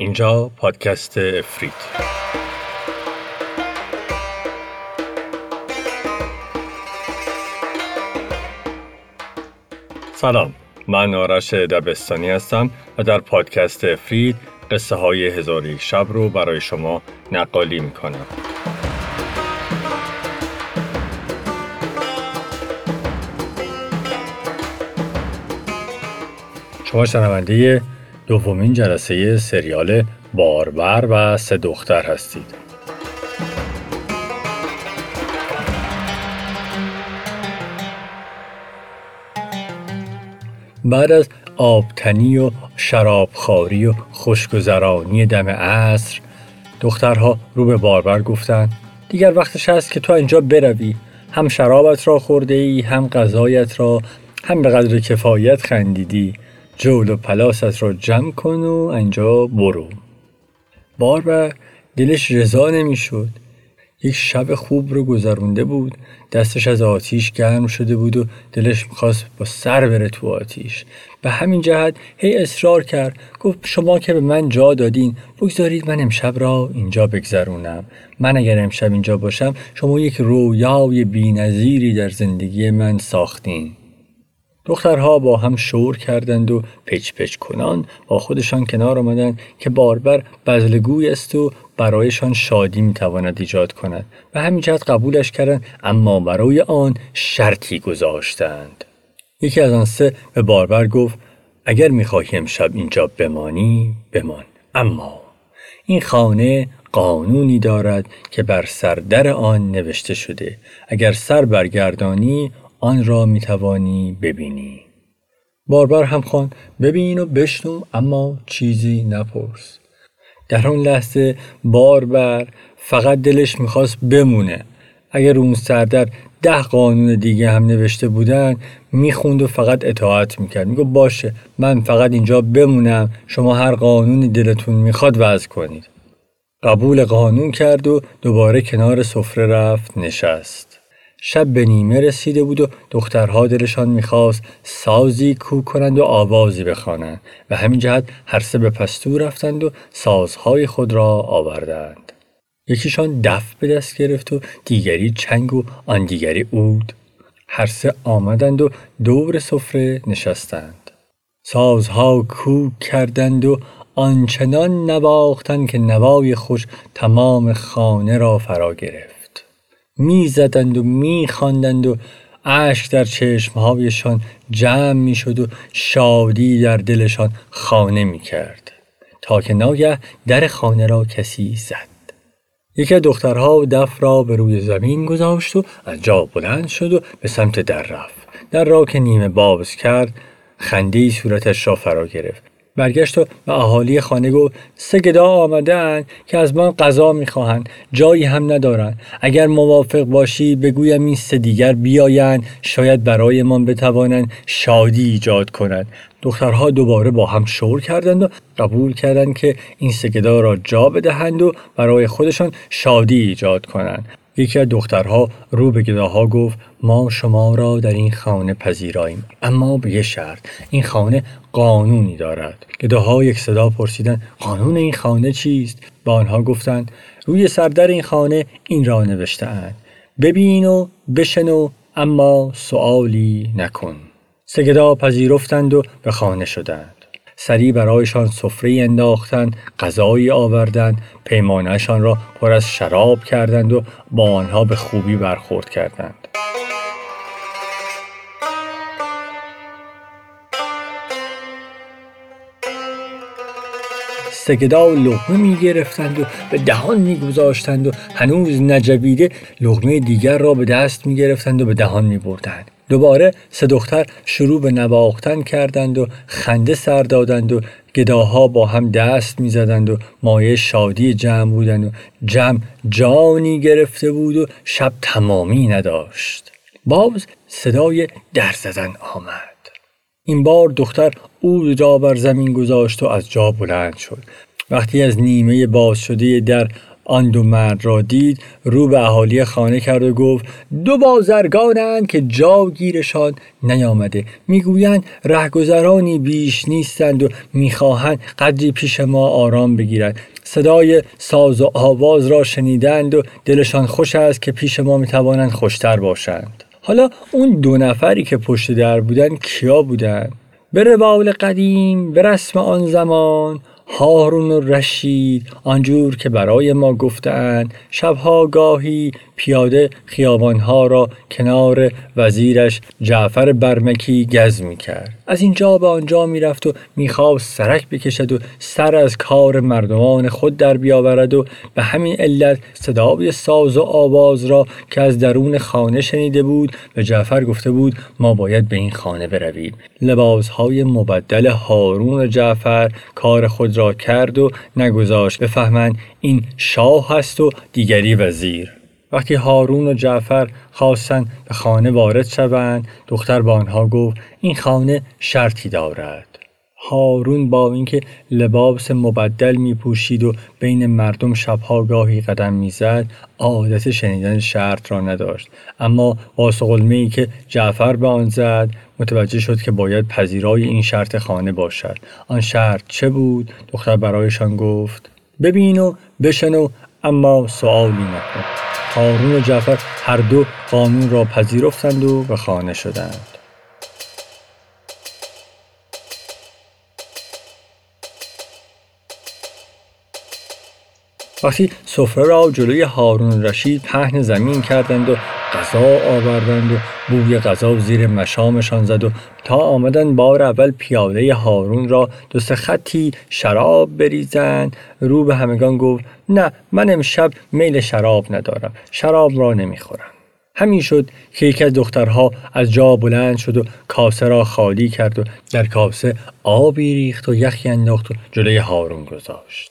اینجا پادکست افرید. سلام من آرش دبستانی هستم و در پادکست افرید قصه های هزار یک شب رو برای شما نقالی می‌کنم. شما شنونده دومین جلسه سریال باربر و سه دختر هستید. بعد از آبتنی و شرابخواری و خوشگذرانی دم عصر دخترها رو به باربر گفتند دیگر وقتش هست که تو اینجا بروی هم شرابت را خورده ای هم غذایت را هم به قدر کفایت خندیدی جول و پلاست را جمع کن و اینجا برو. باربر دلش رضا نمی‌شد. یک شب خوب رو گذرونده بود. دستش از آتیش گرم شده بود و دلش می‌خواست با سر بره تو آتیش. به همین جهت هی اصرار کرد. گفت شما که به من جا دادین بگذارید من امشب را اینجا بگذرونم. من اگر امشب اینجا باشم شما یک رویای بینظیری در زندگی من ساختین. دخترها با هم شور کردند و پچ پچ کنان با خودشان کنار آمدند که باربر بزلگوی است و برایشان شادی می‌تواند ایجاد کند و همین جهت قبولش کردند اما برای آن شرطی گذاشتند. یکی از آن سه به باربر گفت اگر می‌خواهی امشب اینجا بمانی بمان. اما این خانه قانونی دارد که بر سردر آن نوشته شده اگر سر برگردانی آن را می توانی ببینی. باربر هم خوان ببین و بشنو اما چیزی نپرس. در آن لحظه باربر فقط دلش می‌خواست بمونه. اگر اون سردر ده قانون دیگه هم نوشته بودن می‌خوند و فقط اطاعت می‌کرد میگو باشه من فقط اینجا بمونم شما هر قانونی دلتون می‌خواد وضع کنید قبول قانون کرد و دوباره کنار سفره رفت نشست شب به نیمه رسیده بود و دخترها دلشان می‌خواست سازی کو کنند و آوازی بخوانند و همین جهت هر سه به پستو رفتند و سازهای خود را آوردند. یکیشان دف به دست گرفت و دیگری چنگ و آن دیگری اود هر سه آمدند و دور سفره نشستند. سازها کو کردند و آنچنان نواختند که نوای خوش تمام خانه را فرا گرفت. می‌زدند و میخواندند و اشک در چشمهایشان جمع می‌شد و شادی در دلشان خانه می‌کرد تا که ناگه در خانه را کسی زد. یکی از دخترها دف را به روی زمین گذاشت و از جا بلند شد و به سمت در رفت. در را که نیمه باز کرد خندی صورتش را فرا گرفت. برگشت و به اهالی خانه گفت سه گدا آمدن که از من غذا می‌خواهند جایی هم ندارند. اگر موافق باشی بگویم این سه دیگر بیایند شاید برایمان بتوانند شادی ایجاد کنند. دخترها دوباره با هم شور کردند و قبول کردند که این سگدا را جا بدهند و برای خودشان شادی ایجاد کنند. یکی از دخترها رو به گداها گفت ما شما را در این خانه پذیراییم. اما به یه شرط این خانه قانونی دارد. گداها یک صدا پرسیدن قانون این خانه چیست؟ با آنها گفتند روی سردر این خانه این را نوشته اند ببین و بشنو اما سوالی نکن. سگدا پذیرفتند و به خانه شدند. سری برایشان سفره انداختند غذایی آوردند پیمانهشان را پر از شراب کردند و با آنها به خوبی برخورد کردند سگدا لغمه می گرفتند و به دهان می گذاشتند و هنوز نجویده لغمه دیگر را به دست می گرفتند و به دهان می بردند. دوباره سه دختر شروع به نواختن کردند و خنده سر دادند و گداها با هم دست می‌زدند و مایه شادی جمع بودند و جمع جانی گرفته بود و شب تمامی نداشت. باز صدای در زدن آمد. این بار دختر او را بر زمین گذاشت و از جا بلند شد. وقتی از نیمه باز شده در آن دو مرد را دید رو به اهالی خانه کرد و گفت دو بازرگانند که جاگیرشان نیامده. می‌گویند رهگذرانی بیش نیستند و می‌خواهند قدری پیش ما آرام بگیرند. صدای ساز و آواز را شنیدند و دلشان خوش است که پیش ما می‌توانند خوشتر باشند. حالا اون دو نفری که پشت در بودن کیا بودند؟ به روال قدیم به رسم آن زمان هارون و رشید آنجور که برای ما گفتند شبها گاهی پیاده خیابانها را کنار وزیرش جعفر برمکی گز می کرد. از اینجا به آنجا می رفت و می‌خواست سرک بکشد و سر از کار مردمان خود در بیاورد و به همین علت صدای ساز و آواز را که از درون خانه شنیده بود به جعفر گفته بود ما باید به این خانه برویم. لباسهای مبدل هارون جعفر کار خود را کرد و نگذاشت. بفهمند این شاه هست و دیگری وزیر. وقتی هارون و جعفر خواستند به خانه وارد شوند دختر به آنها گفت این خانه شرطی دارد. هارون با اینکه لباس مبدل می پوشید و بین مردم شبها گاهی قدم می‌زد عادت شنیدن شرط را نداشت. اما با سقلمه ای که جعفر به آن زد متوجه شد که باید پذیرای این شرط خانه باشد. آن شرط چه بود؟ دختر برایشان گفت ببین و بشنو اما سوالی نکن. هارون و جعفر هر دو قانون را پذیرفتند و به خانه شدند. وقتی سفره را جلوی هارون رشید پهن زمین کردند و غذا آوردند و بوی غذا زیر مشامشان زد و تا آمدن بار اول پیاده هارون را دو سه خطی شراب بریزند رو به همگان گفت نه من امشب میل شراب ندارم شراب را نمی‌خورم. همین شد که یکی از دخترها از جا بلند شد و کاسه را خالی کرد و در کاسه آبی ریخت و یخی انداخت و جلوی هارون گذاشت.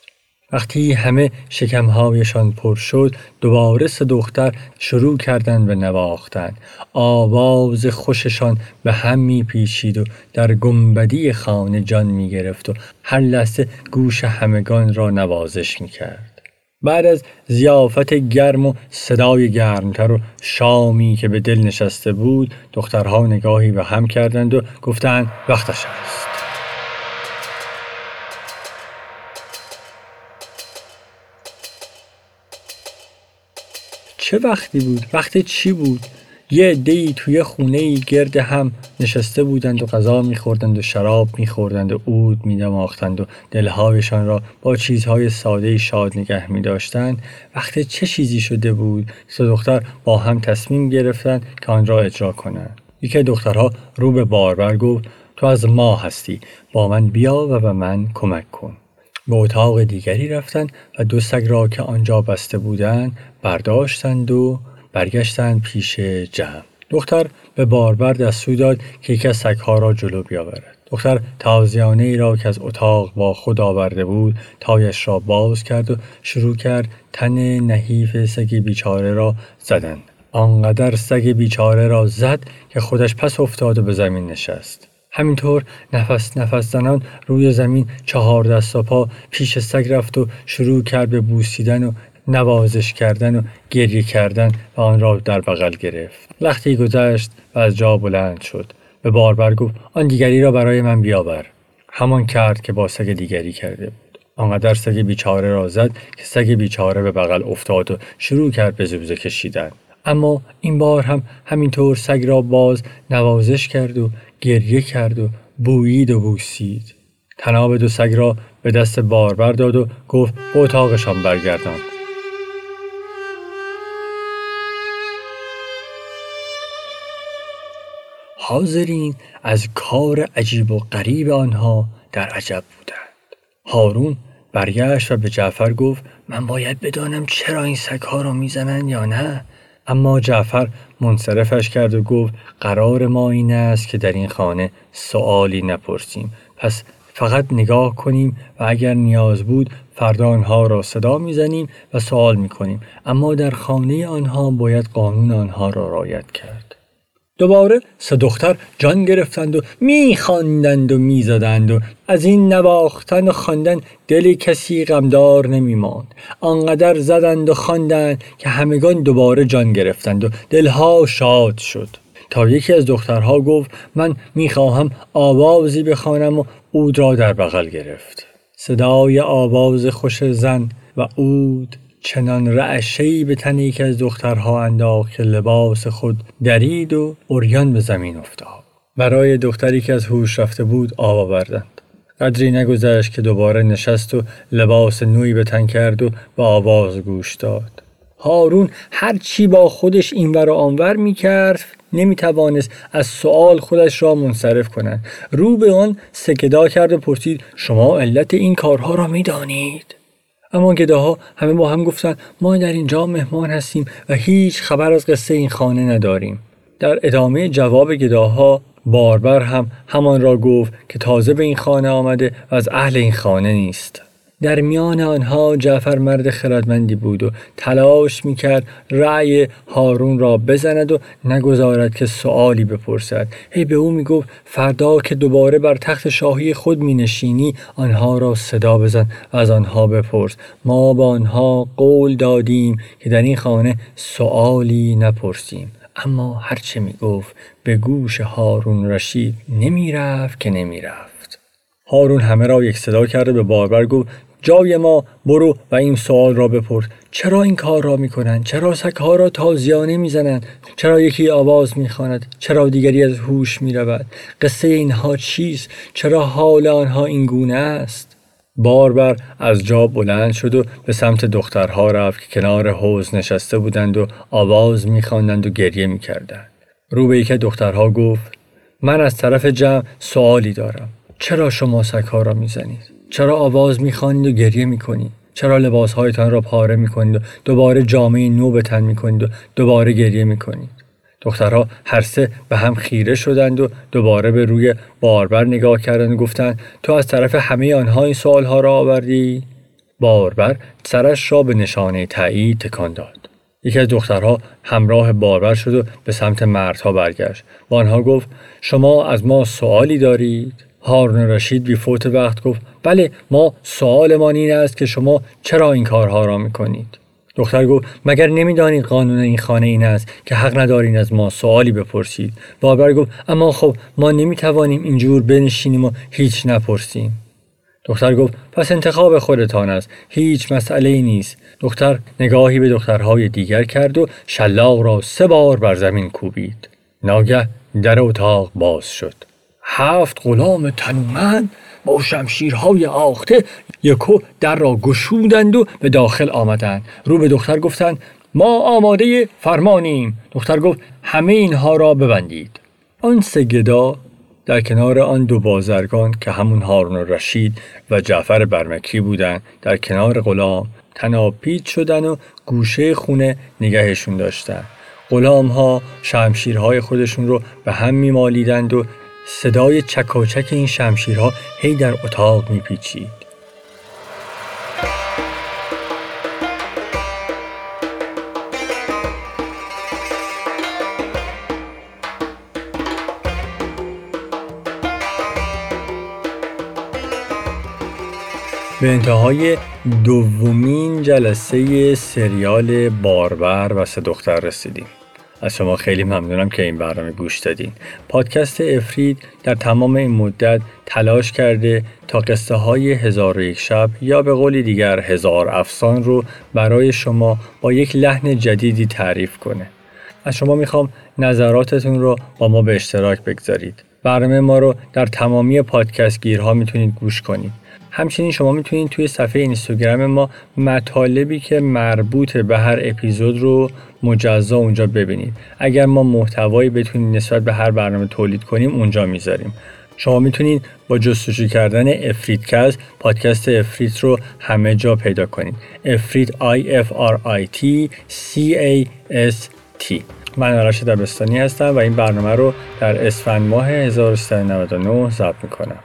وقتی همه شکمهایشان پر شد دوباره سه دختر شروع کردند به نواختن آواز خوششان به هم می پیچید و در گنبدی خانه جان می گرفت و هر لحظه گوش همگان را نوازش می کرد. بعد از زیافت گرم و صدای گرمتر و شامی که به دل نشسته بود دخترها نگاهی به هم کردند و گفتند وقتش است چه وقتی بود؟ وقت چی بود؟ یه عدهای توی خونه ای گرد هم نشسته بودند و غذا میخوردند و شراب میخوردند و عود میدماختند و دلهایشان را با چیزهای ساده شاد نگه میداشتند وقت چه چیزی شده بود سه دختر با هم تصمیم گرفتند که آن را اجرا کنند یکی دخترها رو به باربر گفت تو از ما هستی با من بیا و به من کمک کن به اتاق دیگری رفتند و دو سگ را که آنجا بسته بودند برداشتند و برگشتند پیش جمع. دختر به باربر دستور داد که یکی از سگها را جلو بیاورد. دختر تازیانه ای را که از اتاق با خود آورده بود تایش را باز کرد و شروع کرد تن نحیف سگ بیچاره را زدن. آنقدر سگ بیچاره را زد که خودش پس افتاد و به زمین نشست. همینطور نفس نفس زنان روی زمین چهار دست و پا پیش سگ رفت و شروع کرد به بوسیدن و نوازش کردن و گریه کردن و آن را در بغل گرفت. لختی گذشت و از جا بلند شد. به باربر گفت آن دیگری را برای من بیاور. همان کرد که با سگ دیگری کرده بود. آنقدر سگ بیچاره را زد که سگ بیچاره به بغل افتاد و شروع کرد به زوزه کشیدن. اما این بار هم همینطور سگ را باز نوازش کرد و گریه کرد و بویید و بوسید. تناب دو سگ را به دست باربر داد و گفت به اتاقشان برگردان. حاضرین از کار عجیب و غریب آنها در عجب بودند. هارون برگشت و به جعفر گفت من باید بدانم چرا این سگها را می‌زنند یا نه؟ اما جعفر منصرفش کرد و گفت قرار ما این است که در این خانه سوالی نپرسیم. پس فقط نگاه کنیم و اگر نیاز بود فردا آنها را صدا می‌زنیم و سوال می‌کنیم. اما در خانه آنها باید قانون آنها را رعایت کرد. دوباره سه دختر جان گرفتند و میخواندند و می‌زدند و از این نواختن و خواندن دلی کسی غمدار نمیماند. آنقدر زدند و خواندند که همگان دوباره جان گرفتند و دلها شاد شد. تا یکی از دخترها گفت من می‌خواهم آوازی بخوانم و اود را در بغل گرفت. صدای آواز خوش زن و اود چنان رعشهی به تن یکی از دخترها انداخت که لباس خود درید و اوریان به زمین افتاد. برای دختری که از هوش رفته بود آب آوردند. قدری نگذشت که دوباره نشست و لباس نوی به تن کرد و به آواز گوش داد. هارون هر چی با خودش اینور و آنور می کرد نمی توانست از سوال خودش را منصرف کند. رو به آن سکدا کرد و پرسید شما علت این کارها را می دانید؟ اما گداها همه با هم گفتند ما در اینجا مهمان هستیم و هیچ خبر از قصه این خانه نداریم. در ادامه جواب گداها باربر هم همان را گفت که تازه به این خانه آمده و از اهل این خانه نیست. در میان آنها جعفر مرد خردمندی بود و تلاش می‌کرد رأی هارون را بزند و نگذارد که سؤالی بپرسد. هی به او می‌گفت فردا که دوباره بر تخت شاهی خود مینشینی آنها را صدا بزن و از آنها بپرس. ما با آنها قول دادیم که در این خانه سؤالی نپرسیم. اما هرچه می‌گفت به گوش هارون رشید نمی‌رفت که نمی‌رفت. هارون همه را یک صدا کرده به باربر گفت جای ما برو و این سوال را بپرس. چرا این کار را می‌کنند؟ چرا سگها را تازیانه می‌زنند؟ چرا یکی آواز می‌خواند؟ چرا دیگری از هوش می‌رود؟ قصه اینها چیست؟ چرا حال آنها این گونه است؟ باربر از جا بلند شد و به سمت دخترها رفت که کنار حوز نشسته بودند و آواز میخواندند و گریه می‌کردند. رو به یکی دخترها گفت من از طرف جمع سوالی دارم. چرا شما سگها را می‌زنید؟ چرا آواز می‌خوانید و گریه می‌کنید؟ چرا لباسهایتان را پاره می‌کنید و دوباره جامعه نو به تن می‌کنید و دوباره گریه می‌کنید؟ دخترها هر سه به هم خیره شدند و دوباره به روی باربر نگاه کردند و گفتند تو از طرف همه آنها این سوالها را آوردی؟ باربر سرش را به نشانه تایید تکان داد. یکی از دخترها همراه باربر شد و به سمت مردها برگشت. و آنها گفت شما از ما سوالی دارید؟ هارون رشید بی فوت وقت گفت بله ما سوالمان این است که شما چرا این کارها را می‌کنید؟ دختر گفت مگر نمی‌دانید قانون این خانه این است که حق ندارین از ما سوالی بپرسید؟ بابر گفت اما خب ما نمی‌توانیم اینجور بنشینیم و هیچ نپرسیم. دختر گفت پس انتخاب خودتان است هیچ مسئله ای نیست. دختر نگاهی به دخترهای دیگر کرد و شلاق را سه بار بر زمین کوبید. ناگه در اتاق باز شد. هفت غلام تنومند با شمشیرهای آخته یکو در را گشودند و به داخل آمدند. رو به دختر گفتند ما آماده فرمانیم. دختر گفت همه اینها را ببندید. آن سه گدا در کنار آن دو بازرگان که همون هارون رشید و جعفر برمکی بودند در کنار غلام تناپید شدن و گوشه خونه نگهشون داشتند. غلام ها شمشیرهای خودشون رو به هم میمالیدند و صدای چکاچک این شمشیرها هی در اتاق میپیچید. به انتهای دومین جلسه سریال باربر و سه دختر رسیدیم. از شما خیلی ممنونم که این برنامه گوش دادین. پادکست افرید در تمام این مدت تلاش کرده تا قصه های هزار و یک شب یا به قولی دیگر هزار افسان رو برای شما با یک لحن جدیدی تعریف کنه. از شما می‌خوام نظراتتون رو با ما به اشتراک بگذارید. برنامه ما رو در تمامی پادکست گیرها می‌تونید گوش کنید. همچنین شما می‌تونید توی صفحه اینستاگرام ما مطالبی که مربوط به هر اپیزود رو مجزا اونجا ببینید. اگر ما محتوایی بتونیم نسبت به هر برنامه تولید کنیم اونجا می‌ذاریم. شما می‌تونید با جستجو کردن افریدکست پادکست افریت رو همه جا پیدا کنید. افریت I F R I T C A S T من آرش دبستانی هستم و این برنامه رو در اسفند ماه 1399 ضبط می‌کنم.